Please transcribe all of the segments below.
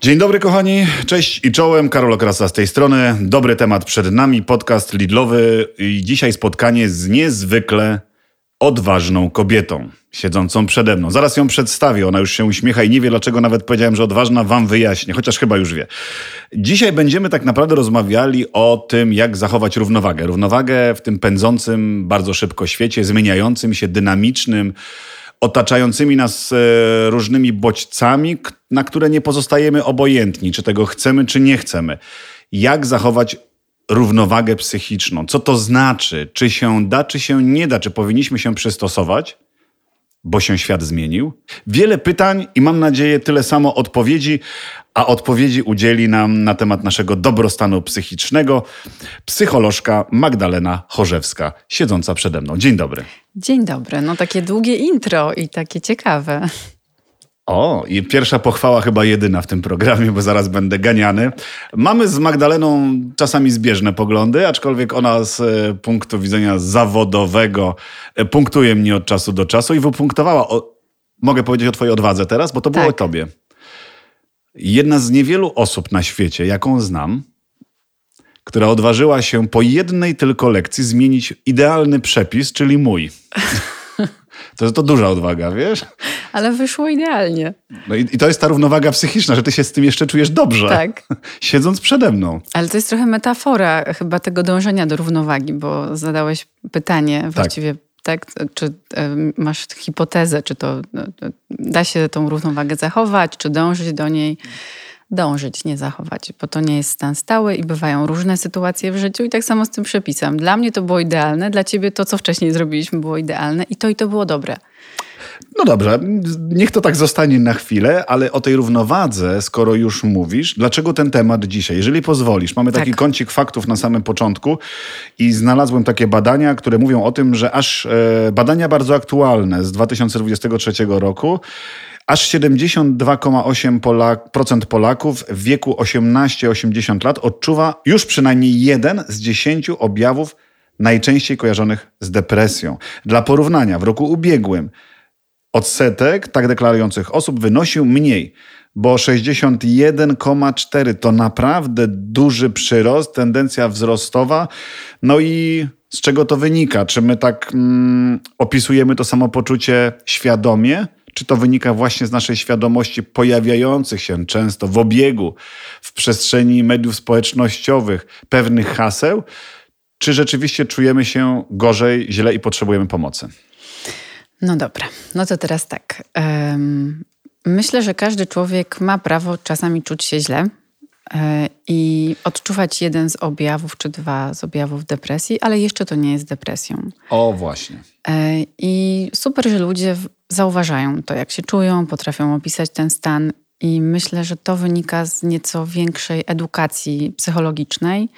Dzień dobry kochani, cześć i czołem, Karol Okrasa z tej strony. Dobry temat przed nami, podcast Lidlowy i dzisiaj spotkanie z niezwykle odważną kobietą, siedzącą przede mną. Zaraz ją przedstawię, ona już się uśmiecha i nie wie dlaczego nawet powiedziałem, że odważna, wam wyjaśnię, chociaż chyba już wie. Dzisiaj będziemy tak naprawdę rozmawiali o tym, jak zachować równowagę. Równowagę w tym pędzącym bardzo szybko świecie, zmieniającym się, dynamicznym, otaczającymi nas e, różnymi bodźcami, na które nie pozostajemy obojętni, czy tego chcemy, czy nie chcemy. Jak zachować równowagę psychiczną? Co to znaczy? Czy się da, czy się nie da? Czy powinniśmy się przystosować? Bo się świat zmienił. Wiele pytań i mam nadzieję tyle samo odpowiedzi, a odpowiedzi udzieli nam na temat naszego dobrostanu psychicznego psycholożka Magdalena Chorzewska, siedząca przede mną. Dzień dobry. Dzień dobry. No takie długie intro i takie ciekawe. O, i pierwsza pochwała chyba jedyna w tym programie, bo zaraz będę ganiany. Mamy z Magdaleną czasami zbieżne poglądy, aczkolwiek ona z e, punktu widzenia zawodowego e, punktuje mnie od czasu do czasu i wypunktowała. O, mogę powiedzieć o twojej odwadze teraz, bo to było Tak. o tobie. Jedna z niewielu osób na świecie, jaką znam, która odważyła się po jednej tylko lekcji zmienić idealny przepis, czyli mój. To to duża odwaga, wiesz? Ale wyszło idealnie. No i, i to jest ta równowaga psychiczna, że ty się z tym jeszcze czujesz dobrze. Tak. Siedząc przede mną. Ale to jest trochę metafora chyba tego dążenia do równowagi, bo zadałeś pytanie właściwie, tak? Czy em, masz hipotezę, czy to no, to da się tą równowagę zachować, czy dążyć do niej? Dążyć, nie zachować, bo to nie jest stan stały i bywają różne sytuacje w życiu i tak samo z tym przepisem. Dla mnie to było idealne, dla ciebie to, co wcześniej zrobiliśmy, było idealne i to i to było dobre. No dobrze, niech to tak zostanie na chwilę, ale o tej równowadze, skoro już mówisz, dlaczego ten temat dzisiaj? Jeżeli pozwolisz, mamy taki Tak. kącik faktów na samym początku i znalazłem takie badania, które mówią o tym, że aż e, badania bardzo aktualne z 2023 roku, aż 72,8% Polak, Polaków w wieku 18-80 lat odczuwa już przynajmniej jeden z 10 objawów najczęściej kojarzonych z depresją. Dla porównania, w roku ubiegłym odsetek tak deklarujących osób wynosił mniej, bo 61,4 to naprawdę duży przyrost, tendencja wzrostowa. No i z czego to wynika? Czy my tak mm, opisujemy to samopoczucie świadomie? Czy to wynika właśnie z naszej świadomości pojawiających się często w obiegu, w przestrzeni mediów społecznościowych pewnych haseł? Czy rzeczywiście czujemy się gorzej, źle i potrzebujemy pomocy? No dobra, no to teraz tak. Myślę, że każdy człowiek ma prawo czasami czuć się źle e, i odczuwać jeden z objawów czy dwa z objawów depresji, ale jeszcze to nie jest depresją. O, właśnie. E, I super, że ludzie zauważają to, jak się czują, potrafią opisać ten stan. I myślę, że to wynika z nieco większej edukacji psychologicznej,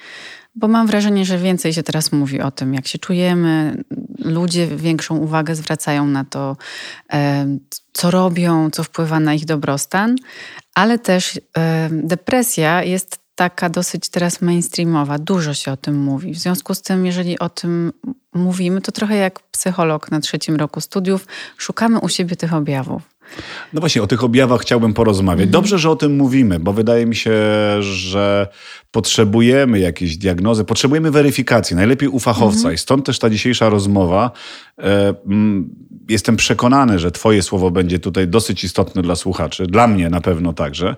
bo mam wrażenie, że więcej się teraz mówi o tym, jak się czujemy. Ludzie większą uwagę zwracają na to, e, co robią, co wpływa na ich dobrostan, ale też e, depresja jest taka dosyć teraz mainstreamowa, dużo się o tym mówi. W związku z tym, jeżeli o tym mówimy, to trochę jak psycholog na trzecim roku studiów, szukamy u siebie tych objawów. No właśnie, o tych objawach chciałbym porozmawiać. Dobrze, że o tym mówimy, bo wydaje mi się, że potrzebujemy jakiejś diagnozy, potrzebujemy weryfikacji, najlepiej u fachowca. I stąd też ta dzisiejsza rozmowa. E, mm, Jestem przekonany, że Twoje słowo będzie tutaj dosyć istotne dla słuchaczy, dla mnie na pewno także.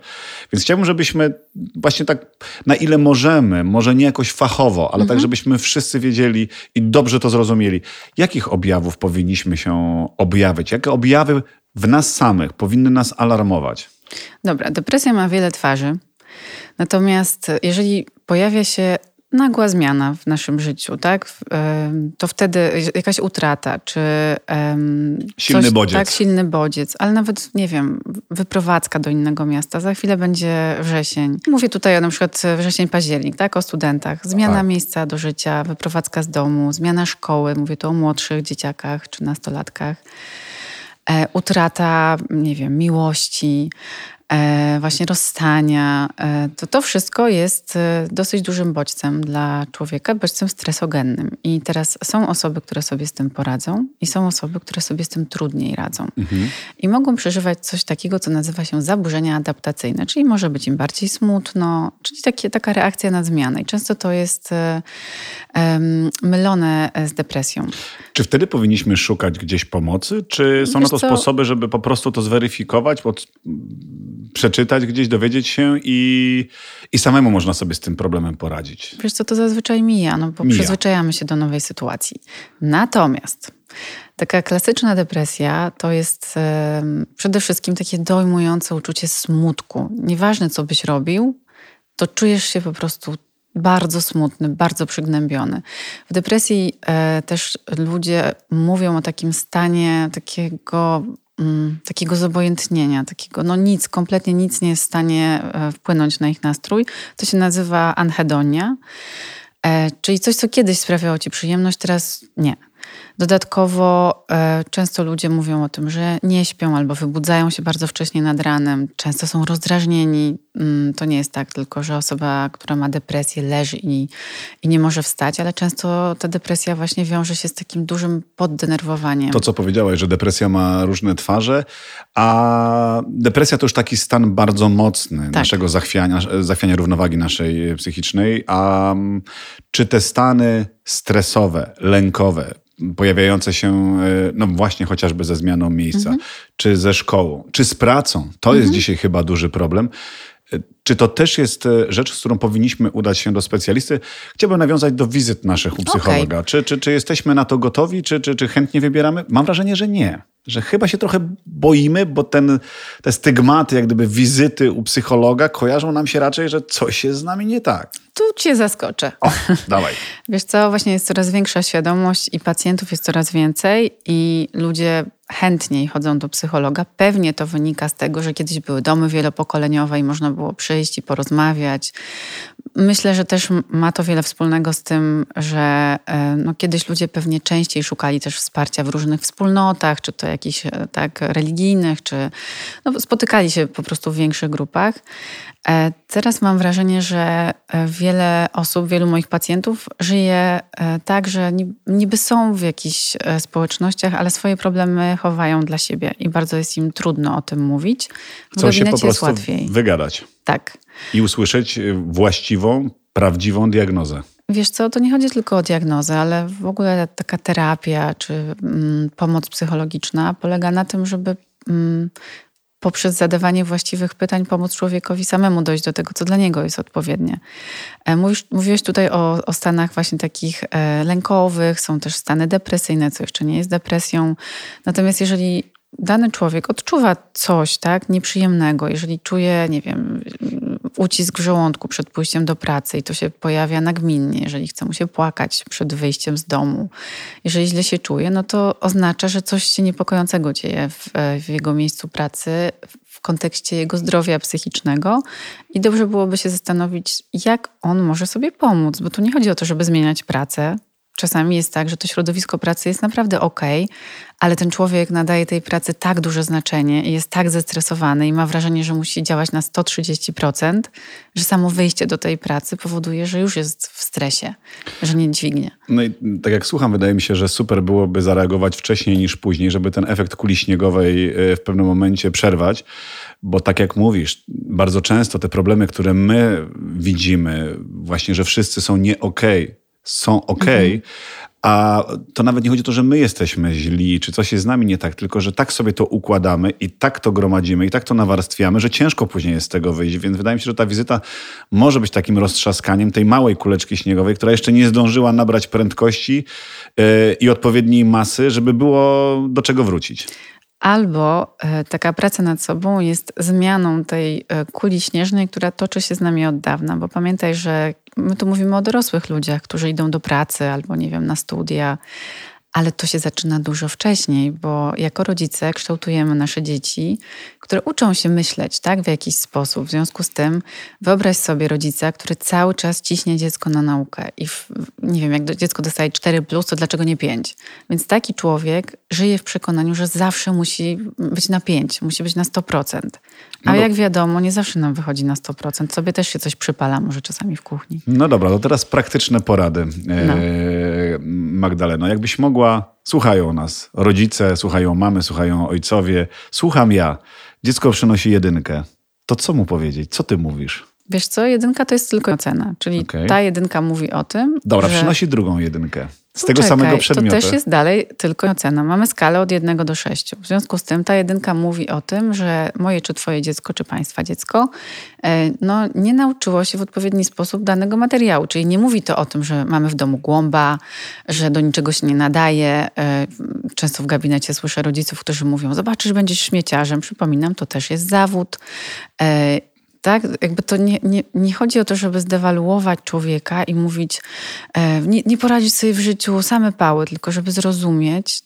Więc chciałbym, żebyśmy właśnie tak, na ile możemy, może nie jakoś fachowo, ale tak, żebyśmy wszyscy wiedzieli i dobrze to zrozumieli, jakich objawów powinniśmy się objawić, jakie objawy w nas samych powinny nas alarmować. Dobra, depresja ma wiele twarzy. Natomiast jeżeli pojawia się nagła zmiana w naszym życiu, tak? To wtedy jakaś utrata, czy Silny bodziec. Tak, silny bodziec, ale nawet, nie wiem, wyprowadzka do innego miasta. Za chwilę będzie wrzesień. Mówię tutaj o na przykład wrzesień, październik, tak? O studentach. Zmiana Tak. miejsca do życia, wyprowadzka z domu, zmiana szkoły. Mówię tu o młodszych dzieciakach czy nastolatkach. E, utrata, nie wiem, miłości, właśnie rozstania, e, to to wszystko jest e, dosyć dużym bodźcem dla człowieka, bodźcem stresogennym. I teraz są osoby, które sobie z tym poradzą i są osoby, które sobie z tym trudniej radzą. Mhm. I mogą przeżywać coś takiego, co nazywa się zaburzenia adaptacyjne, czyli może być im bardziej smutno, czyli takie, taka reakcja na zmianę. I często to jest um, mylone z depresją. Czy wtedy powinniśmy szukać gdzieś pomocy, czy są Wiesz na to co? sposoby, żeby po prostu to zweryfikować, pod, przeczytać gdzieś, dowiedzieć się i, i samemu można sobie z tym problemem poradzić? Wiesz co, to zazwyczaj mija, no bo mija. przyzwyczajamy się do nowej sytuacji. Natomiast taka klasyczna depresja to jest przede wszystkim takie dojmujące uczucie smutku. Nieważne, co byś robił, to czujesz się po prostu bardzo smutny, bardzo przygnębiony. W depresji e, też ludzie mówią o takim stanie takiego, mm, takiego zobojętnienia, takiego, no nic, kompletnie nic nie jest w stanie e, wpłynąć na ich nastrój. To się nazywa anhedonia, e, czyli coś, co kiedyś sprawiało ci przyjemność, teraz nie. Dodatkowo e, często ludzie mówią o tym, że nie śpią albo wybudzają się bardzo wcześnie nad ranem, często są rozdrażnieni. Mm, to nie jest tak tylko, że osoba, która ma depresję, leży i, i nie może wstać, ale często ta depresja właśnie wiąże się z takim dużym poddenerwowaniem. To, co powiedziałeś, że depresja ma różne twarze, a depresja to już taki stan bardzo mocny tak. naszego zachwiania, zachwiania równowagi naszej psychicznej. A mm, czy te stany stresowe, lękowe, pojawiające się, e, no właśnie chociażby ze zmianą miejsca, mhm. czy ze szkołą, czy z pracą. To mhm. jest dzisiaj chyba duży problem. Czy to też jest e, rzecz, z którą powinniśmy udać się do specjalisty? Chciałbym nawiązać do wizyt naszych u psychologa. Okay. Czy, czy, czy jesteśmy na to gotowi, czy, czy, czy chętnie wybieramy? Mam wrażenie, że nie że chyba się trochę boimy, bo ten, te stygmaty, jak gdyby wizyty u psychologa kojarzą nam się raczej, że coś jest z nami nie tak. Tu cię zaskoczę. O, dawaj. Wiesz co, właśnie jest coraz większa świadomość i pacjentów jest coraz więcej i ludzie chętniej chodzą do psychologa. Pewnie to wynika z tego, że kiedyś były domy wielopokoleniowe i można było przyjść i porozmawiać. Myślę, że też ma to wiele wspólnego z tym, że e, no, kiedyś ludzie pewnie częściej szukali też wsparcia w różnych wspólnotach, czy to jakichś e, tak religijnych, czy no, spotykali się po prostu w większych grupach. E, teraz mam wrażenie, że wiele osób, wielu moich pacjentów żyje tak, że niby są w jakichś społecznościach, ale swoje problemy chowają dla siebie i bardzo jest im trudno o tym mówić. W Chcą się po prostu łatwiej. wygadać. Tak. I usłyszeć właściwą, prawdziwą diagnozę. Wiesz co, to nie chodzi tylko o diagnozę, ale w ogóle taka terapia czy mm, pomoc psychologiczna polega na tym, żeby mm, poprzez zadawanie właściwych pytań pomóc człowiekowi samemu dojść do tego, co dla niego jest odpowiednie. E, mówisz, mówiłeś tutaj o, o stanach właśnie takich e, lękowych, są też stany depresyjne, co jeszcze nie jest depresją. Natomiast jeżeli dany człowiek odczuwa coś tak nieprzyjemnego, jeżeli czuje, nie wiem, ucisk w żołądku przed pójściem do pracy i to się pojawia nagminnie, jeżeli chce mu się płakać przed wyjściem z domu, jeżeli źle się czuje, no to oznacza, że coś się niepokojącego dzieje w, w jego miejscu pracy, w kontekście jego zdrowia psychicznego. I dobrze byłoby się zastanowić, jak on może sobie pomóc, bo tu nie chodzi o to, żeby zmieniać pracę, Czasami jest tak, że to środowisko pracy jest naprawdę ok, ale ten człowiek nadaje tej pracy tak duże znaczenie i jest tak zestresowany i ma wrażenie, że musi działać na 130%, że samo wyjście do tej pracy powoduje, że już jest w stresie, że nie dźwignie. No i tak jak słucham, wydaje mi się, że super byłoby zareagować wcześniej niż później, żeby ten efekt kuli śniegowej e, w pewnym momencie przerwać. Bo tak jak mówisz, bardzo często te problemy, które my widzimy, właśnie, że wszyscy są nie okej, okay, są ok, mhm. a to nawet nie chodzi o to, że my jesteśmy źli, czy coś jest z nami nie tak, tylko że tak sobie to układamy i tak to gromadzimy i tak to nawarstwiamy, że ciężko później jest z tego wyjść. Więc wydaje mi się, że ta wizyta może być takim roztrzaskaniem tej małej kuleczki śniegowej, która jeszcze nie zdążyła nabrać prędkości yy, i odpowiedniej masy, żeby było do czego wrócić. Albo e, taka praca nad sobą jest zmianą tej e, kuli śnieżnej, która toczy się z nami od dawna, bo pamiętaj, że my tu mówimy o dorosłych ludziach, którzy idą do pracy albo, nie wiem, na studia. Ale to się zaczyna dużo wcześniej, bo jako rodzice kształtujemy nasze dzieci, które uczą się myśleć tak, w jakiś sposób. W związku z tym wyobraź sobie rodzica, który cały czas ciśnie dziecko na naukę i w, nie wiem, jak dziecko dostaje 4, plus, to dlaczego nie 5? Więc taki człowiek żyje w przekonaniu, że zawsze musi być na 5, musi być na 100%. A no jak wiadomo, nie zawsze nam wychodzi na 100%. Sobie też się coś przypala może czasami w kuchni. No dobra, to teraz praktyczne porady. No. E, Magdaleno, jakbyś mogła, słuchają nas rodzice, słuchają mamy, słuchają ojcowie, słucham ja. Dziecko przynosi jedynkę. To co mu powiedzieć? Co ty mówisz? Wiesz co, jedynka to jest tylko ocena, czyli okay. ta jedynka mówi o tym. Dobra, że... przynosi drugą jedynkę. Z tego samego przedmiotu. To też jest dalej tylko ocena. Mamy skalę od jednego do sześciu. W związku z tym ta jedynka mówi o tym, że moje czy twoje dziecko, czy państwa dziecko e, no, nie nauczyło się w odpowiedni sposób danego materiału. Czyli nie mówi to o tym, że mamy w domu głąba, że do niczego się nie nadaje. E, często w gabinecie słyszę rodziców, którzy mówią, zobaczysz, będziesz śmieciarzem. Przypominam, to też jest zawód e, tak? Jakby to nie, nie, nie chodzi o to, żeby zdewaluować człowieka i mówić, e, nie, nie poradzić sobie w życiu same pały, tylko żeby zrozumieć,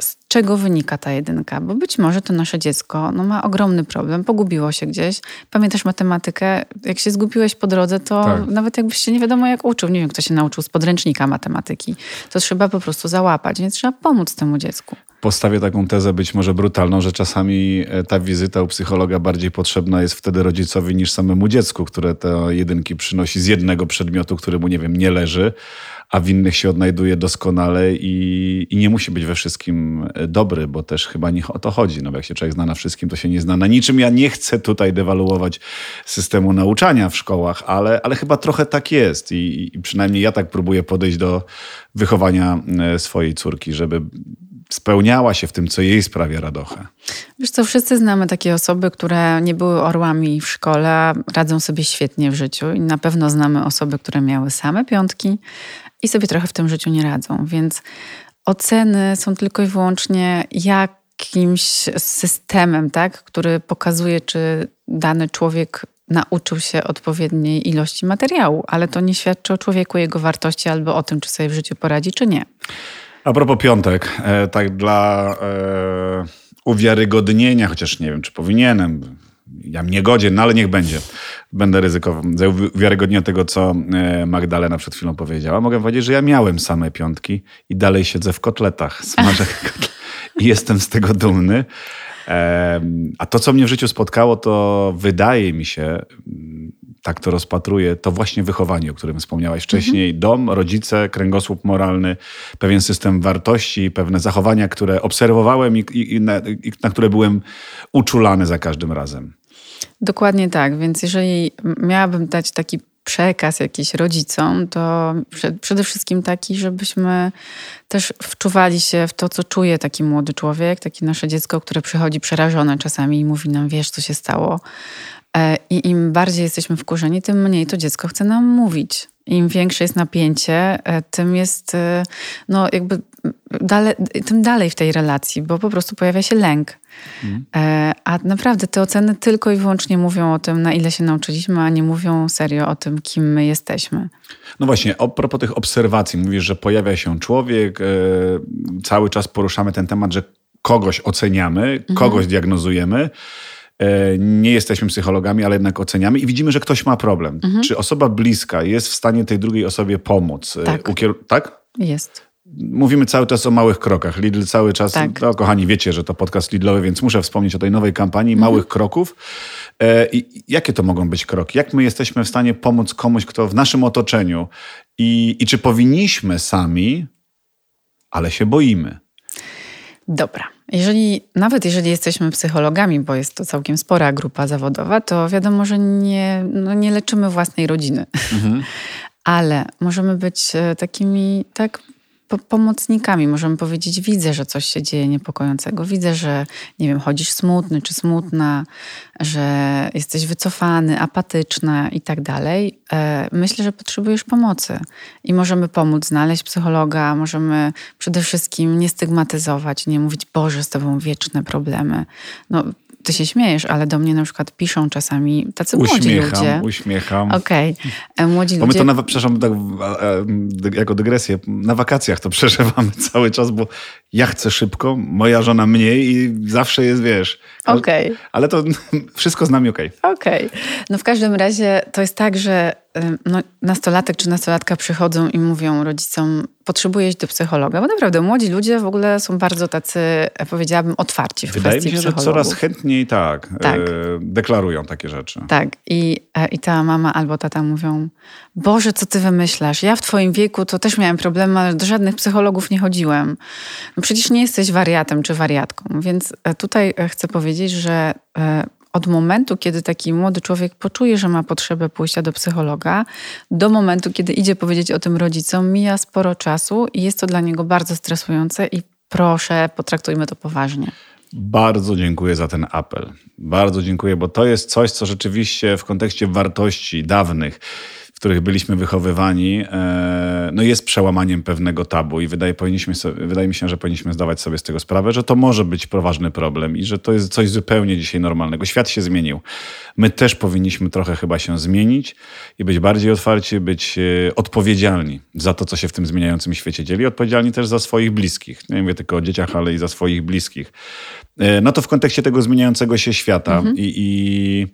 z czego wynika ta jedynka, bo być może to nasze dziecko no, ma ogromny problem, pogubiło się gdzieś. Pamiętasz matematykę? Jak się zgubiłeś po drodze, to tak. nawet jakbyś się nie wiadomo jak uczył, nie wiem kto się nauczył z podręcznika matematyki, to trzeba po prostu załapać, więc trzeba pomóc temu dziecku postawię taką tezę być może brutalną, że czasami e, ta wizyta u psychologa bardziej potrzebna jest wtedy rodzicowi niż samemu dziecku, które te jedynki przynosi z jednego przedmiotu, który mu, nie wiem, nie leży, a w innych się odnajduje doskonale i, i nie musi być we wszystkim e, dobry, bo też chyba nie o to chodzi. No, jak się człowiek zna na wszystkim, to się nie zna na niczym. Ja nie chcę tutaj dewaluować systemu nauczania w szkołach, ale, ale chyba trochę tak jest i, i przynajmniej ja tak próbuję podejść do wychowania e, swojej córki, żeby spełniała się w tym, co jej sprawia radochę. Wiesz co, wszyscy znamy takie osoby, które nie były orłami w szkole, radzą sobie świetnie w życiu i na pewno znamy osoby, które miały same piątki i sobie trochę w tym życiu nie radzą, więc oceny są tylko i wyłącznie jakimś systemem, tak, który pokazuje, czy dany człowiek nauczył się odpowiedniej ilości materiału, ale to nie świadczy o człowieku, jego wartości albo o tym, czy sobie w życiu poradzi, czy nie. A propos piątek, e, tak dla e, uwiarygodnienia, chociaż nie wiem, czy powinienem, ja nie godzien, no ale niech będzie. Będę ryzykował. Za uwiarygodnienie tego, co e, Magdalena przed chwilą powiedziała, mogę powiedzieć, że ja miałem same piątki i dalej siedzę w kotletach. Smażę i jestem z tego dumny. E, a to, co mnie w życiu spotkało, to wydaje mi się, tak to rozpatruję, to właśnie wychowanie, o którym wspomniałaś wcześniej. Mhm. Dom, rodzice, kręgosłup moralny, pewien system wartości, pewne zachowania, które obserwowałem i, i, na, i na które byłem uczulany za każdym razem. Dokładnie tak, więc jeżeli miałabym dać taki przekaz jakiś rodzicom, to przede wszystkim taki, żebyśmy też wczuwali się w to, co czuje taki młody człowiek, takie nasze dziecko, które przychodzi przerażone czasami i mówi nam, wiesz, co się stało. E, I im bardziej jesteśmy wkurzeni, tym mniej to dziecko chce nam mówić. Im większe jest napięcie, e, tym jest, e, no jakby, dale, tym dalej w tej relacji, bo po prostu pojawia się lęk. Mhm. A naprawdę te oceny tylko i wyłącznie mówią o tym, na ile się nauczyliśmy, a nie mówią serio o tym, kim my jesteśmy. No właśnie, a propos tych obserwacji, mówisz, że pojawia się człowiek, cały czas poruszamy ten temat, że kogoś oceniamy, mhm. kogoś diagnozujemy. E, nie jesteśmy psychologami, ale jednak oceniamy i widzimy, że ktoś ma problem. Mhm. Czy osoba bliska jest w stanie tej drugiej osobie pomóc? E, tak. Ukier tak? Jest. Mówimy cały czas o małych krokach. Lidl cały czas, tak. no, kochani, wiecie, że to podcast Lidlowy, więc muszę wspomnieć o tej nowej kampanii mhm. małych kroków. E, I jakie to mogą być kroki? Jak my jesteśmy w stanie pomóc komuś, kto w naszym otoczeniu i, i czy powinniśmy sami, ale się boimy? Dobra. Jeżeli, nawet jeżeli jesteśmy psychologami, bo jest to całkiem spora grupa zawodowa, to wiadomo, że nie, no nie leczymy własnej rodziny. Mhm. Ale możemy być e, takimi tak pomocnikami. Możemy powiedzieć, widzę, że coś się dzieje niepokojącego. Widzę, że nie wiem, chodzisz smutny czy smutna, że jesteś wycofany, apatyczna i tak dalej. E, myślę, że potrzebujesz pomocy i możemy pomóc znaleźć psychologa, możemy przede wszystkim nie stygmatyzować, nie mówić, Boże, z tobą wieczne problemy. No, ty się śmiejesz, ale do mnie na przykład piszą czasami tacy uśmiecham, młodzi ludzie. Uśmiecham, Okej, okay. młodzi bo ludzie... my to, na, przepraszam, tak, jako dygresję, na wakacjach to przeżywamy cały czas, bo ja chcę szybko, moja żona mniej i zawsze jest, wiesz... Okej. Okay. Ale to wszystko z nami okej. Okay. Okej. Okay. No w każdym razie to jest tak, że no, nastolatek czy nastolatka przychodzą i mówią rodzicom, potrzebuję iść do psychologa, bo naprawdę młodzi ludzie w ogóle są bardzo tacy, powiedziałabym, otwarci w Wydaje kwestii mi się, że coraz chętniej tak, tak. E, deklarują takie rzeczy. Tak. I, e, I ta mama albo tata mówią, Boże, co ty wymyślasz? Ja w twoim wieku to też miałem problemy, ale do żadnych psychologów nie chodziłem. No przecież nie jesteś wariatem czy wariatką. Więc e, tutaj chcę powiedzieć, że od momentu, kiedy taki młody człowiek poczuje, że ma potrzebę pójścia do psychologa, do momentu, kiedy idzie powiedzieć o tym rodzicom, mija sporo czasu i jest to dla niego bardzo stresujące i proszę, potraktujmy to poważnie. Bardzo dziękuję za ten apel. Bardzo dziękuję, bo to jest coś, co rzeczywiście w kontekście wartości dawnych w których byliśmy wychowywani, e, no jest przełamaniem pewnego tabu i wydaje, powinniśmy sobie, wydaje mi się, że powinniśmy zdawać sobie z tego sprawę, że to może być poważny problem i że to jest coś zupełnie dzisiaj normalnego. Świat się zmienił. My też powinniśmy trochę chyba się zmienić i być bardziej otwarci, być e, odpowiedzialni za to, co się w tym zmieniającym świecie dzieje, odpowiedzialni też za swoich bliskich. Nie mówię tylko o dzieciach, ale i za swoich bliskich. E, no to w kontekście tego zmieniającego się świata mhm. i, i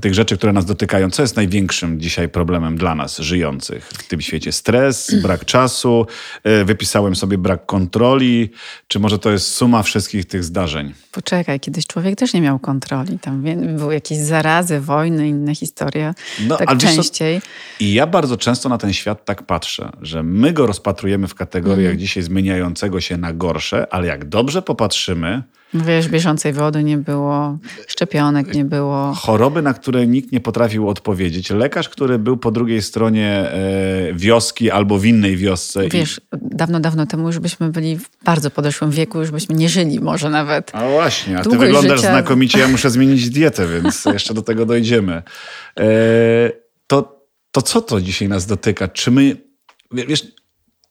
tych rzeczy, które nas dotykają, co jest największym dzisiaj problemem dla nas, żyjących w tym świecie? Stres, brak czasu, e, wypisałem sobie brak kontroli, czy może to jest suma wszystkich tych zdarzeń? Poczekaj, kiedyś człowiek też nie miał kontroli. Tam były jakieś zarazy, wojny, inne historie. No, tak częściej. I ja bardzo często na ten świat tak patrzę, że my go rozpatrujemy w kategoriach mm. dzisiaj zmieniającego się na gorsze, ale jak dobrze popatrzymy, Wiesz, bieżącej wody nie było, szczepionek nie było. Choroby, na które nikt nie potrafił odpowiedzieć. Lekarz, który był po drugiej stronie e, wioski albo w innej wiosce. Wiesz, i... dawno, dawno temu już byśmy byli w bardzo podeszłym wieku, już byśmy nie żyli może nawet. A właśnie, a ty wyglądasz życia... znakomicie, ja muszę zmienić dietę, więc jeszcze do tego dojdziemy. E, to, to co to dzisiaj nas dotyka? Czy my, wiesz,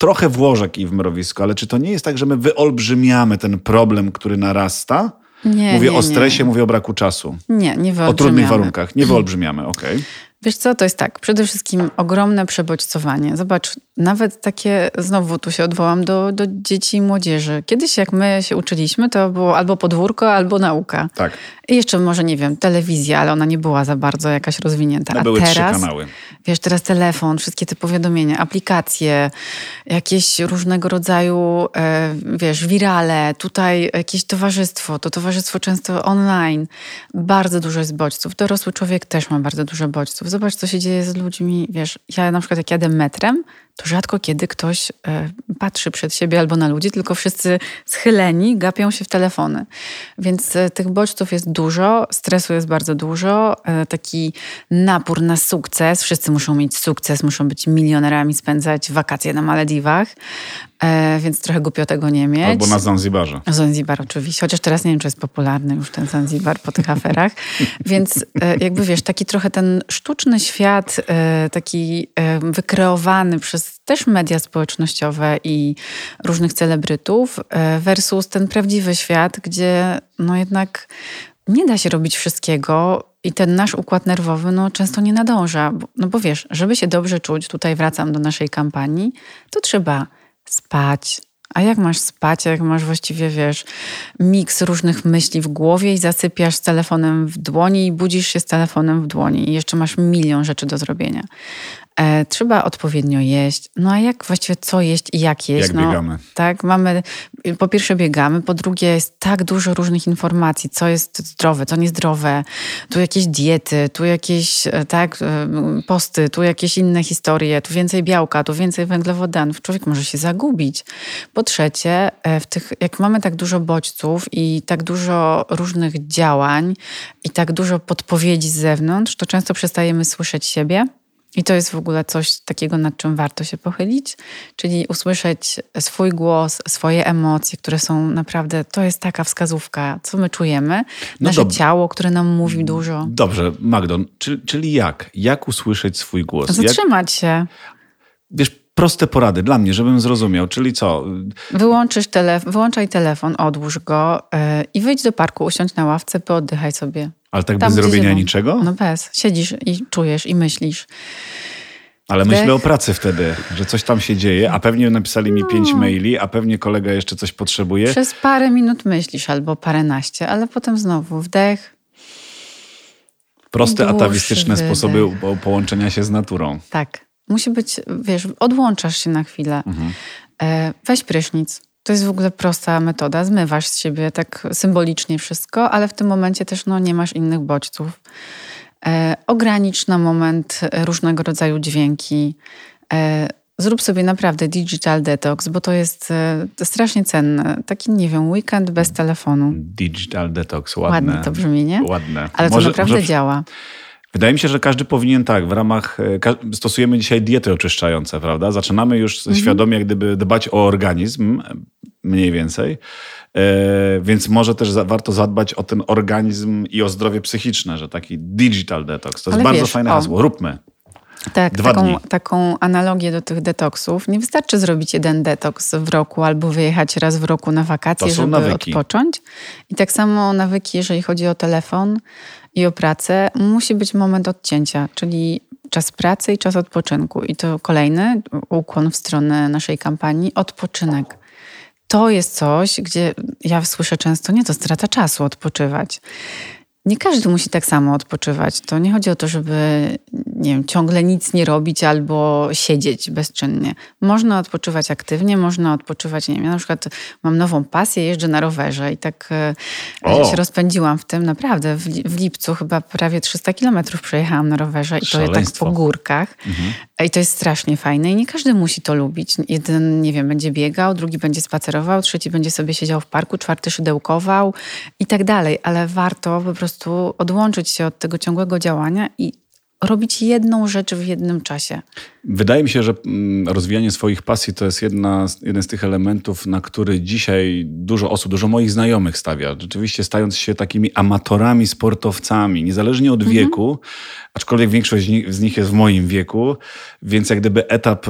trochę włożek i w mrowisko, ale czy to nie jest tak, że my wyolbrzymiamy ten problem, który narasta? Nie, mówię nie, o stresie, nie. mówię o braku czasu. Nie, nie wyolbrzymiamy. O trudnych warunkach. Nie wyolbrzymiamy, okej. Okay. Wiesz co, to jest tak, przede wszystkim ogromne przebodźcowanie. Zobacz, nawet takie, znowu tu się odwołam do, do dzieci i młodzieży. Kiedyś jak my się uczyliśmy, to było albo podwórko, albo nauka. Tak. I jeszcze może, nie wiem, telewizja, ale ona nie była za bardzo jakaś rozwinięta. No A były teraz, trzy kanały. Wiesz, teraz telefon, wszystkie te powiadomienia, aplikacje, jakieś różnego rodzaju, e, wiesz, wirale, tutaj jakieś towarzystwo, to towarzystwo często online. Bardzo dużo jest bodźców. Dorosły człowiek też ma bardzo dużo bodźców zobacz, co się dzieje z ludźmi. Wiesz, ja na przykład jak jadę metrem, to rzadko kiedy ktoś e, patrzy przed siebie albo na ludzi, tylko wszyscy schyleni gapią się w telefony. Więc e, tych bodźców jest dużo, stresu jest bardzo dużo, e, taki napór na sukces. Wszyscy muszą mieć sukces, muszą być milionerami, spędzać wakacje na Malediwach. Więc trochę głupio tego nie mieć. Albo na Zanzibarze. Zanzibar oczywiście, chociaż teraz nie wiem, czy jest popularny już ten Zanzibar po tych aferach. więc jakby wiesz, taki trochę ten sztuczny świat, taki wykreowany przez też media społecznościowe i różnych celebrytów versus ten prawdziwy świat, gdzie no jednak nie da się robić wszystkiego i ten nasz układ nerwowy no, często nie nadąża. No bo wiesz, żeby się dobrze czuć, tutaj wracam do naszej kampanii, to trzeba spać. A jak masz spać, jak masz właściwie, wiesz, miks różnych myśli w głowie i zasypiasz z telefonem w dłoni i budzisz się z telefonem w dłoni i jeszcze masz milion rzeczy do zrobienia. E, trzeba odpowiednio jeść. No a jak właściwie co jeść i jak jeść? Jak no, biegamy? Tak, mamy, po pierwsze biegamy, po drugie jest tak dużo różnych informacji, co jest zdrowe, co niezdrowe. Tu jakieś diety, tu jakieś e, tak, e, posty, tu jakieś inne historie, tu więcej białka, tu więcej węglowodanów. Człowiek może się zagubić. Po trzecie, e, w tych, jak mamy tak dużo bodźców i tak dużo różnych działań i tak dużo podpowiedzi z zewnątrz, to często przestajemy słyszeć siebie i to jest w ogóle coś takiego, nad czym warto się pochylić, czyli usłyszeć swój głos, swoje emocje, które są naprawdę, to jest taka wskazówka, co my czujemy, no nasze ciało, które nam mówi dużo. Dobrze, Magdon, czyli, czyli jak? Jak usłyszeć swój głos? Zatrzymać jak... się. Wiesz, proste porady dla mnie, żebym zrozumiał. Czyli co? Wyłączysz telefon, wyłączaj telefon, odłóż go yy, i wyjdź do parku, usiądź na ławce, pooddychaj sobie. Ale tak Tam, bez zrobienia zimą. niczego? No bez. Siedzisz i czujesz i myślisz. Ale Dech. myślę o pracy wtedy, że coś tam się dzieje, a pewnie napisali mi no. pięć maili, a pewnie kolega jeszcze coś potrzebuje. Przez parę minut myślisz albo paręnaście, ale potem znowu wdech. Proste, atawistyczne wydech. sposoby połączenia się z naturą. Tak. Musi być, wiesz, odłączasz się na chwilę. Mhm. E, weź prysznic. To jest w ogóle prosta metoda. Zmywasz z siebie tak symbolicznie wszystko, ale w tym momencie też no, nie masz innych bodźców. E, ogranicz na moment różnego rodzaju dźwięki. E, zrób sobie naprawdę digital detox, bo to jest e, strasznie cenne. Taki, nie wiem, weekend bez telefonu. Digital detox, ładne. Ładne to brzmi, nie? Ładne. Ale to naprawdę może... działa. Wydaje mi się, że każdy powinien tak, w ramach, stosujemy dzisiaj diety oczyszczające, prawda? Zaczynamy już mhm. świadomie jak gdyby dbać o organizm, mniej więcej. E, więc może też warto zadbać o ten organizm i o zdrowie psychiczne, że taki digital detox. To Ale jest bardzo fajne o, hasło. Róbmy. Tak, taką, taką, analogię do tych detoksów. Nie wystarczy zrobić jeden detoks w roku albo wyjechać raz w roku na wakacje, żeby nawyki. odpocząć. I tak samo nawyki, jeżeli chodzi o telefon i o pracę, musi być moment odcięcia, czyli czas pracy i czas odpoczynku. I to kolejny ukłon w stronę naszej kampanii odpoczynek to jest coś, gdzie ja słyszę często, nie, to strata czasu odpoczywać. Nie każdy musi tak samo odpoczywać. To nie chodzi o to, żeby nie wiem, ciągle nic nie robić albo siedzieć bezczynnie. Można odpoczywać aktywnie, można odpoczywać, nie wiem, ja na przykład mam nową pasję, jeżdżę na rowerze i tak e, o. się rozpędziłam w tym, naprawdę. W, w lipcu chyba prawie 300 kilometrów przejechałam na rowerze i to tak po górkach. Mhm. I to jest strasznie fajne i nie każdy musi to lubić. Jeden, nie wiem, będzie biegał, drugi będzie spacerował, trzeci będzie sobie siedział w parku, czwarty szydełkował i tak dalej, ale warto po prostu odłączyć się od tego ciągłego działania i robić jedną rzecz w jednym czasie. Wydaje mi się, że mm, rozwijanie swoich pasji to jest jedna, jeden z tych elementów, na który dzisiaj dużo osób, dużo moich znajomych stawia. Rzeczywiście stając się takimi amatorami, sportowcami, niezależnie od mhm. wieku, aczkolwiek większość z nich jest w moim wieku, więc jak gdyby etap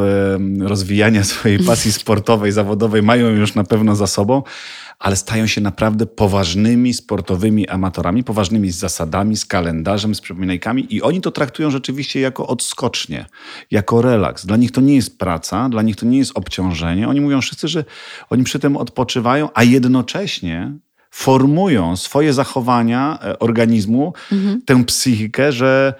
rozwijania swojej pasji sportowej, zawodowej mają już na pewno za sobą ale stają się naprawdę poważnymi sportowymi amatorami, poważnymi z zasadami, z kalendarzem, z przypominajkami i oni to traktują rzeczywiście jako odskocznie, jako relaks. Dla nich to nie jest praca, dla nich to nie jest obciążenie. Oni mówią wszyscy, że oni przy tym odpoczywają, a jednocześnie formują swoje zachowania e, organizmu, mhm. tę psychikę, że,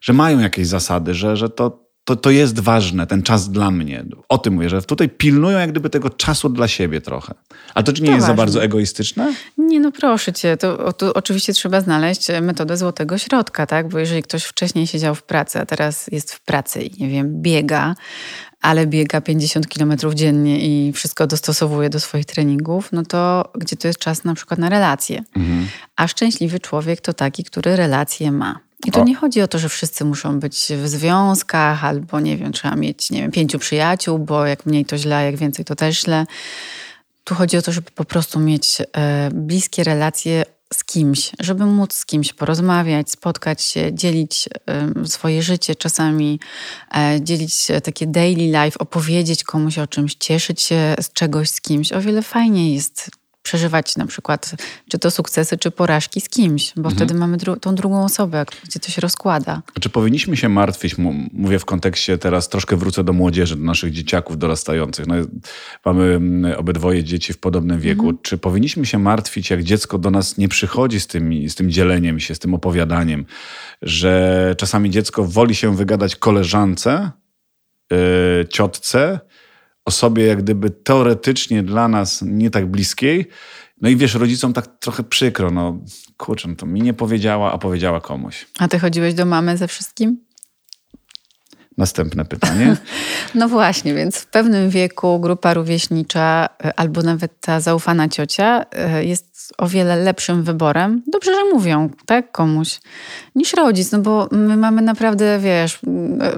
że mają jakieś zasady, że, że to, to, to jest ważne, ten czas dla mnie. O tym mówię, że tutaj pilnują jak gdyby tego czasu dla siebie trochę. A to czy nie to jest ważne. za bardzo egoistyczne? Nie, no proszę cię. To, to, oczywiście trzeba znaleźć metodę złotego środka, tak? Bo jeżeli ktoś wcześniej siedział w pracy, a teraz jest w pracy i nie wiem, biega, ale biega 50 kilometrów dziennie i wszystko dostosowuje do swoich treningów, no to gdzie to jest czas na przykład na relacje? Mhm. A szczęśliwy człowiek to taki, który relacje ma. I to o. nie chodzi o to, że wszyscy muszą być w związkach, albo nie wiem, trzeba mieć, nie wiem, pięciu przyjaciół, bo jak mniej to źle, jak więcej to też źle. Tu chodzi o to, żeby po prostu mieć e, bliskie relacje z kimś, żeby móc z kimś porozmawiać, spotkać się, dzielić swoje życie, czasami e, dzielić takie daily life, opowiedzieć komuś o czymś, cieszyć się z czegoś z kimś. O wiele fajniej jest przeżywać na przykład czy to sukcesy, czy porażki z kimś, bo mhm. wtedy mamy dru tą drugą osobę, gdzie to się rozkłada. Czy powinniśmy się martwić, mówię w kontekście teraz troszkę wrócę do młodzieży, do naszych dzieciaków dorastających. No, mamy mm, obydwoje dzieci w podobnym wieku. Mhm. Czy powinniśmy się martwić, jak dziecko do nas nie przychodzi z tym, z tym dzieleniem się, z tym opowiadaniem, że czasami dziecko woli się wygadać koleżance, yy, ciotce, osobie jak gdyby teoretycznie dla nas nie tak bliskiej. No i wiesz, rodzicom tak trochę przykro, no kurczę, no to mi nie powiedziała, a powiedziała komuś. A ty chodziłeś do mamy ze wszystkim? Następne pytanie. No właśnie, więc w pewnym wieku grupa rówieśnicza e, albo nawet ta zaufana ciocia e, jest o wiele lepszym wyborem. Dobrze, że mówią, tak, komuś, niż rodzic, no bo my mamy naprawdę, wiesz, e,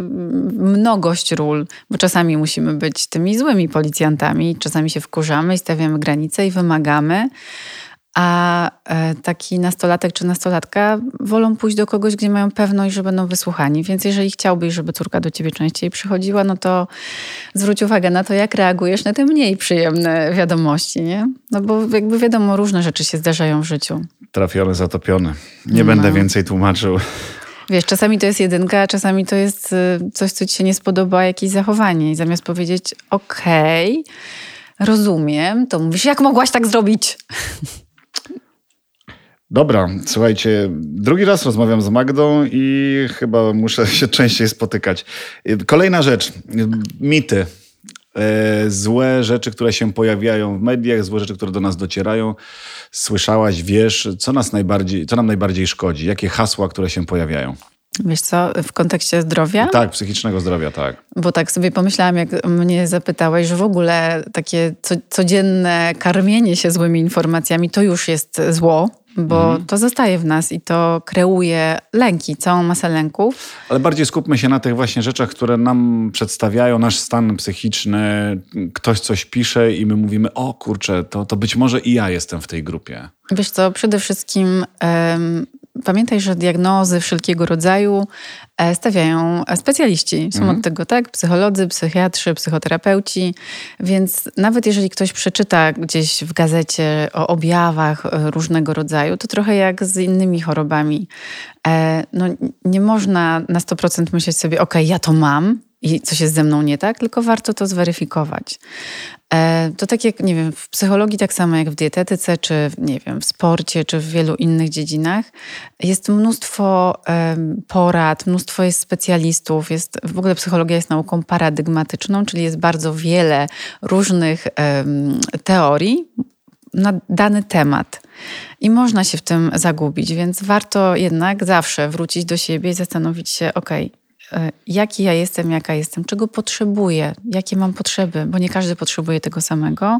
mnogość ról, bo czasami musimy być tymi złymi policjantami, czasami się wkurzamy i stawiamy granice i wymagamy. A e, taki nastolatek czy nastolatka wolą pójść do kogoś, gdzie mają pewność, że będą wysłuchani. Więc jeżeli chciałbyś, żeby córka do ciebie częściej przychodziła, no to zwróć uwagę na to, jak reagujesz na te mniej przyjemne wiadomości, nie? No bo jakby wiadomo, różne rzeczy się zdarzają w życiu. Trafiony, zatopiony. Nie no. będę więcej tłumaczył. Wiesz, czasami to jest jedynka, a czasami to jest y, coś, co ci się nie spodoba, jakieś zachowanie. I zamiast powiedzieć, okej, okay, rozumiem, to mówisz, jak mogłaś tak zrobić? Dobra, słuchajcie, drugi raz rozmawiam z Magdą i chyba muszę się częściej spotykać. Kolejna rzecz, mity. E, złe rzeczy, które się pojawiają w mediach, złe rzeczy, które do nas docierają. Słyszałaś, wiesz, co, nas najbardziej, co nam najbardziej szkodzi? Jakie hasła, które się pojawiają? Wiesz co, w kontekście zdrowia? Tak, psychicznego zdrowia, tak. Bo tak sobie pomyślałam, jak mnie zapytałeś, że w ogóle takie codzienne karmienie się złymi informacjami to już jest zło, bo mhm. to zostaje w nas i to kreuje lęki, całą masę lęków. Ale bardziej skupmy się na tych właśnie rzeczach, które nam przedstawiają nasz stan psychiczny. Ktoś coś pisze i my mówimy, o kurczę, to, to być może i ja jestem w tej grupie. Wiesz co, przede wszystkim... pamiętaj, że diagnozy wszelkiego rodzaju e, stawiają specjaliści. Są mhm. od tego, tak? Psycholodzy, psychiatrzy, psychoterapeuci. Więc nawet jeżeli ktoś przeczyta gdzieś w gazecie o objawach e, różnego rodzaju, to trochę jak z innymi chorobami. E, no, nie można na 100% myśleć sobie, ok, ja to mam, i coś jest ze mną nie tak, tylko warto to zweryfikować. E, to tak jak, nie wiem, w psychologii tak samo jak w dietetyce, czy nie wiem, w sporcie, czy w wielu innych dziedzinach, jest mnóstwo porad, mnóstwo jest specjalistów, jest, w ogóle psychologia jest nauką paradygmatyczną, czyli jest bardzo wiele różnych teorii na dany temat. I można się w tym zagubić, więc warto jednak zawsze wrócić do siebie i zastanowić się, okej, okay, jaki ja jestem, jaka jestem, czego potrzebuję, jakie mam potrzeby, bo nie każdy potrzebuje tego samego.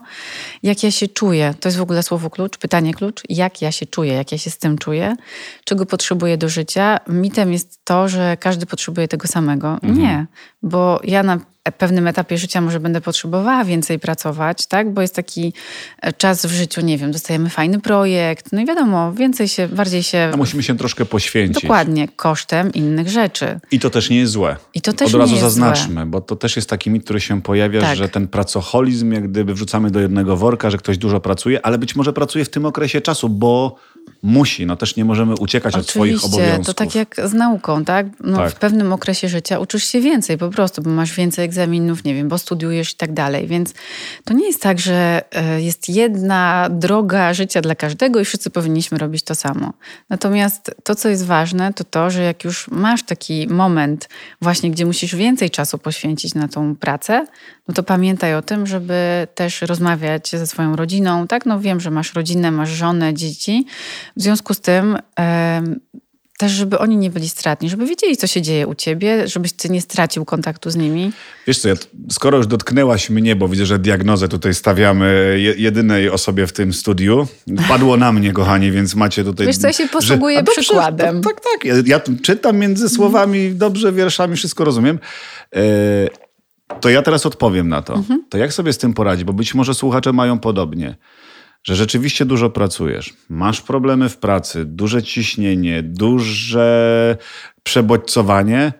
Jak ja się czuję, to jest w ogóle słowo klucz, pytanie klucz, jak ja się czuję, jak ja się z tym czuję, czego potrzebuję do życia. Mitem jest to, że każdy potrzebuje tego samego. Mhm. Nie, bo ja na pewnym etapie życia może będę potrzebowała więcej pracować, tak? Bo jest taki e, czas w życiu, nie wiem, dostajemy fajny projekt, no i wiadomo, więcej się, bardziej się... A musimy się troszkę poświęcić. Dokładnie, kosztem innych rzeczy. I to też nie jest złe. I to też Od razu zaznaczmy, złe. bo to też jest taki mit, który się pojawia, tak. że ten pracoholizm jak gdyby wrzucamy do jednego worka, że ktoś dużo pracuje, ale być może pracuje w tym okresie czasu, bo musi, no też nie możemy uciekać Oczywiście, od swoich obowiązków. to tak jak z nauką, tak? No, tak? W pewnym okresie życia uczysz się więcej po prostu, bo masz więcej egzaminów, nie wiem, bo studiujesz i tak dalej. Więc to nie jest tak, że e, jest jedna droga życia dla każdego i wszyscy powinniśmy robić to samo. Natomiast to, co jest ważne, to to, że jak już masz taki moment właśnie, gdzie musisz więcej czasu poświęcić na tą pracę, no to pamiętaj o tym, żeby też rozmawiać ze swoją rodziną, tak? No wiem, że masz rodzinę, masz żonę, dzieci. W związku z tym też, żeby oni nie byli stratni, żeby wiedzieli, co się dzieje u ciebie, żebyś ty nie stracił kontaktu z nimi. Wiesz co, ja, skoro już dotknęłaś mnie, bo widzę, że diagnozę tutaj stawiamy jedynej osobie w tym studiu, padło na mnie, kochani, więc macie tutaj... Wiesz co, ja się posługuję że, przykładem. tak, tak, ja, ja czytam między słowami, dobrze wierszami, wszystko rozumiem. E, to ja teraz odpowiem na to. Mhm. To jak sobie z tym poradzić? Bo być może słuchacze mają podobnie że rzeczywiście dużo pracujesz, masz problemy w pracy, duże ciśnienie, duże przebodźcowanie,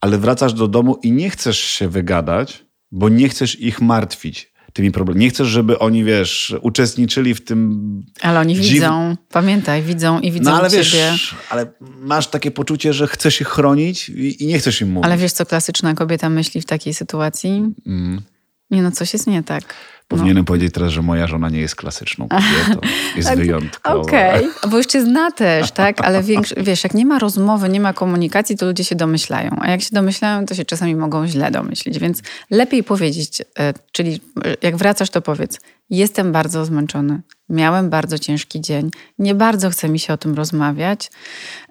ale wracasz do domu i nie chcesz się wygadać, bo nie chcesz ich martwić tymi problemami. Nie chcesz, żeby oni, wiesz, uczestniczyli w tym. Ale oni dziw... widzą, pamiętaj, widzą i widzą no, ale wiesz, ciebie. Ale masz takie poczucie, że chcesz ich chronić i, i, nie chcesz im mówić. Ale wiesz, co klasyczna kobieta myśli w takiej sytuacji? Mm. Nie no, coś jest nie tak. Powinienem no. powiedzieć teraz, że moja żona nie jest klasyczną kobietą, jest wyjątkowa. Okej, okay. bo już cię zna też, tak? Ale wiesz, jak nie ma rozmowy, nie ma komunikacji, to ludzie się domyślają. A jak się domyślają, to się czasami mogą źle domyślić. Więc lepiej powiedzieć, e, czyli e, jak wracasz, to powiedz, jestem bardzo zmęczony, miałem bardzo ciężki dzień, nie bardzo chce mi się o tym rozmawiać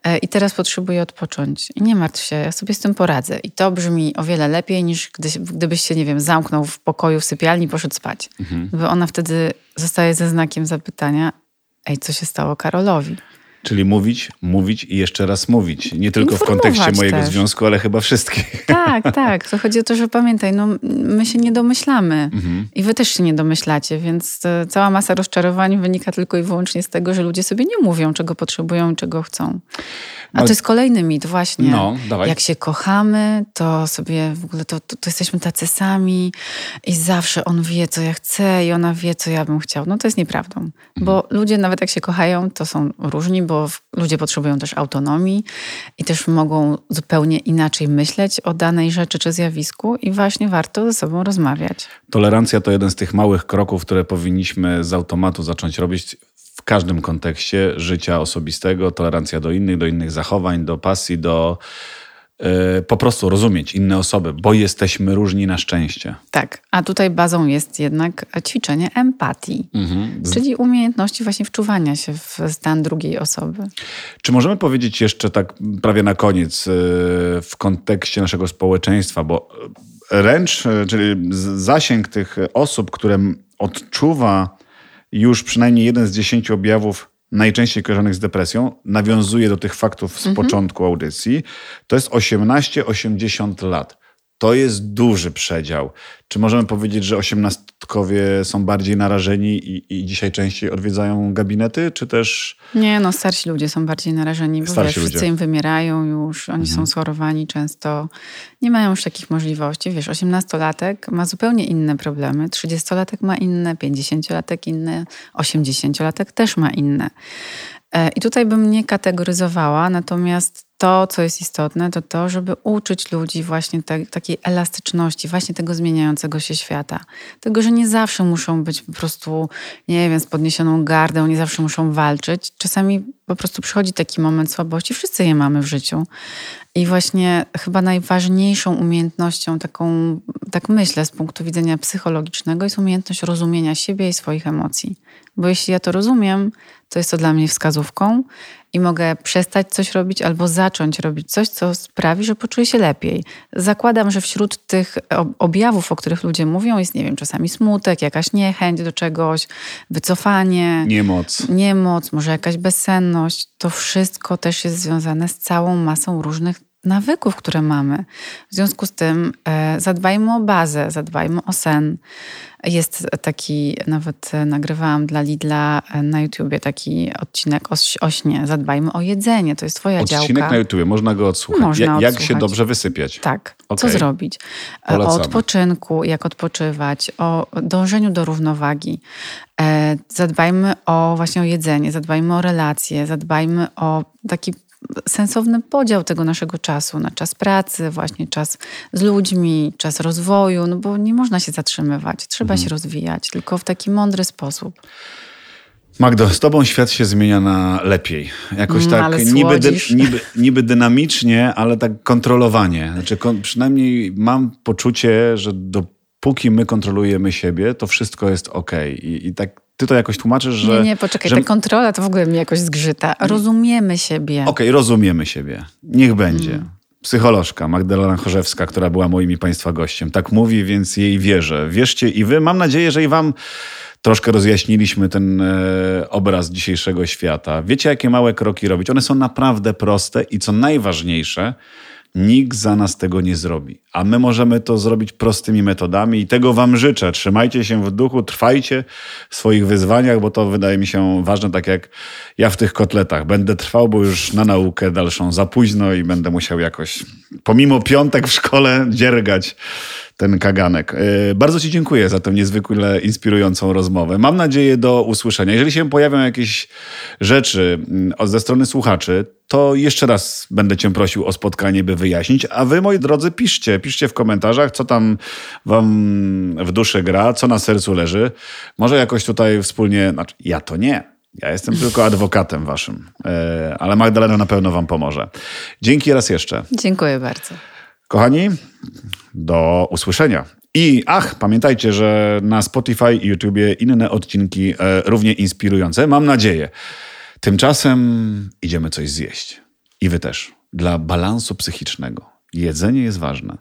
e, i teraz potrzebuję odpocząć. I nie martw się, ja sobie z tym poradzę. I to brzmi o wiele lepiej niż gdy, gdybyś się, nie wiem, zamknął w pokoju w sypialni i poszedł spać. Mhm. Bo ona wtedy zostaje ze znakiem zapytania, ej, co się stało Karolowi? Czyli mówić, mówić i jeszcze raz mówić. Nie tylko w kontekście mojego też. związku, ale chyba wszystkich. Tak, tak. To chodzi o to, że pamiętaj, no, my się nie domyślamy mhm. i wy też się nie domyślacie, więc e, cała masa rozczarowań wynika tylko i wyłącznie z tego, że ludzie sobie nie mówią, czego potrzebują i czego chcą. A to jest kolejny mit właśnie. No, Jak się kochamy, to sobie w ogóle to, to, to, jesteśmy tacy sami i zawsze on wie, co ja chcę i ona wie, co ja bym chciał. No to jest nieprawdą. Mhm. Bo ludzie nawet jak się kochają, to są różni, bo ludzie potrzebują też autonomii i też mogą zupełnie inaczej myśleć o danej rzeczy czy zjawisku i właśnie warto ze sobą rozmawiać. Tolerancja to jeden z tych małych kroków, które powinniśmy z automatu zacząć robić w każdym kontekście życia osobistego, tolerancja do innych, do innych zachowań, do pasji, do yy, po prostu rozumieć inne osoby, bo jesteśmy różni na szczęście. Tak, a tutaj bazą jest jednak ćwiczenie empatii, mhm. czyli umiejętności właśnie wczuwania się w stan drugiej osoby. Czy możemy powiedzieć jeszcze tak prawie na koniec yy, w kontekście naszego społeczeństwa, bo ręcz, yy, czyli zasięg tych osób, które odczuwa już przynajmniej jeden z dziesięciu objawów najczęściej kojarzonych z depresją nawiązuje do tych faktów z mhm. początku audycji. To jest 18-80 lat. To jest duży przedział. Czy możemy powiedzieć, że osiemnastkowie są bardziej narażeni i, i dzisiaj częściej odwiedzają gabinety, czy też... Nie, no starsi ludzie są bardziej narażeni, bo starsi wiesz, wszyscy im wymierają już, oni mhm. są schorowani często, nie mają już takich możliwości. Wiesz, osiemnastolatek ma zupełnie inne problemy, trzydziestolatek ma inne, pięćdziesięciolatek inne, osiemdziesięciolatek też ma inne. E, I tutaj bym nie kategoryzowała, natomiast to, co jest istotne, to to, żeby uczyć ludzi właśnie te, takiej elastyczności, właśnie tego zmieniającego się świata. Tego, że nie zawsze muszą być po prostu, nie wiem, z podniesioną gardą, nie zawsze muszą walczyć. Czasami po prostu przychodzi taki moment słabości, wszyscy je mamy w życiu. I właśnie chyba najważniejszą umiejętnością, taką, tak myślę, z punktu widzenia psychologicznego, jest umiejętność rozumienia siebie i swoich emocji. Bo jeśli ja to rozumiem, to jest to dla mnie wskazówką i mogę przestać coś robić albo zacząć robić coś, co sprawi, że poczuję się lepiej. Zakładam, że wśród tych objawów, o których ludzie mówią, jest, nie wiem, czasami smutek, jakaś niechęć do czegoś, wycofanie, niemoc, niemoc może jakaś bezsenność. To wszystko też jest związane z całą masą różnych nawyków, które mamy. W związku z tym e, zadbajmy o bazę, zadbajmy o sen. Jest taki, nawet nagrywałam dla Lidla na YouTubie taki odcinek o, o śnie. Zadbajmy o jedzenie, to jest twoja odcinek działka. Odcinek na YouTubie, można go odsłuchać. Można ja, odsłuchać. Jak się dobrze wysypiać. Tak, okay. co zrobić. Polecamy. O odpoczynku, jak odpoczywać, o dążeniu do równowagi. E, zadbajmy o właśnie o jedzenie, zadbajmy o relacje, zadbajmy o taki sensowny podział tego naszego czasu na czas pracy, właśnie czas z ludźmi, czas rozwoju, no bo nie można się zatrzymywać, trzeba mhm. się rozwijać, tylko w taki mądry sposób. Magdo, z tobą świat się zmienia na lepiej. Jakoś mm, tak niby, dy, niby, niby, dynamicznie, ale tak kontrolowanie. Znaczy, kon, przynajmniej mam poczucie, że dopóki my kontrolujemy siebie, to wszystko jest ok. I, i tak ty to jakoś tłumaczysz, że... Nie, nie, poczekaj, że... ta kontrola to w ogóle mi jakoś zgrzyta. Rozumiemy siebie. Okej, okay, rozumiemy siebie. Niech będzie. Mm. Psycholożka Magdalena Chorzewska, która była moim Państwa gościem. Tak mówi, więc jej wierzę. Wierzcie i wy. Mam nadzieję, że i wam troszkę rozjaśniliśmy ten e, obraz dzisiejszego świata. Wiecie, jakie małe kroki robić? One są naprawdę proste i co najważniejsze, Nikt za nas tego nie zrobi, a my możemy to zrobić prostymi metodami i tego Wam życzę. Trzymajcie się w duchu, trwajcie w swoich wyzwaniach, bo to wydaje mi się ważne, tak jak ja w tych kotletach. Będę trwał, bo już na naukę dalszą za późno i będę musiał jakoś, pomimo piątek w szkole, dziergać ten kaganek. E, bardzo Ci dziękuję za tę niezwykle inspirującą rozmowę. Mam nadzieję do usłyszenia. Jeżeli się pojawią jakieś rzeczy mm, ze strony słuchaczy, to jeszcze raz będę Cię prosił o spotkanie, by wyjaśnić. A Wy, moi drodzy, piszcie, piszcie w komentarzach, co tam Wam w duszy gra, co na sercu leży. Może jakoś tutaj wspólnie, znaczy ja to nie, ja jestem tylko adwokatem Waszym, e, ale Magdalena na pewno Wam pomoże. Dzięki raz jeszcze. Dziękuję bardzo. Kochani, do usłyszenia. I ach, pamiętajcie, że na Spotify i YouTubie inne odcinki e, równie inspirujące. Mam nadzieję. Tymczasem idziemy coś zjeść. I wy też. Dla balansu psychicznego. Jedzenie jest ważne.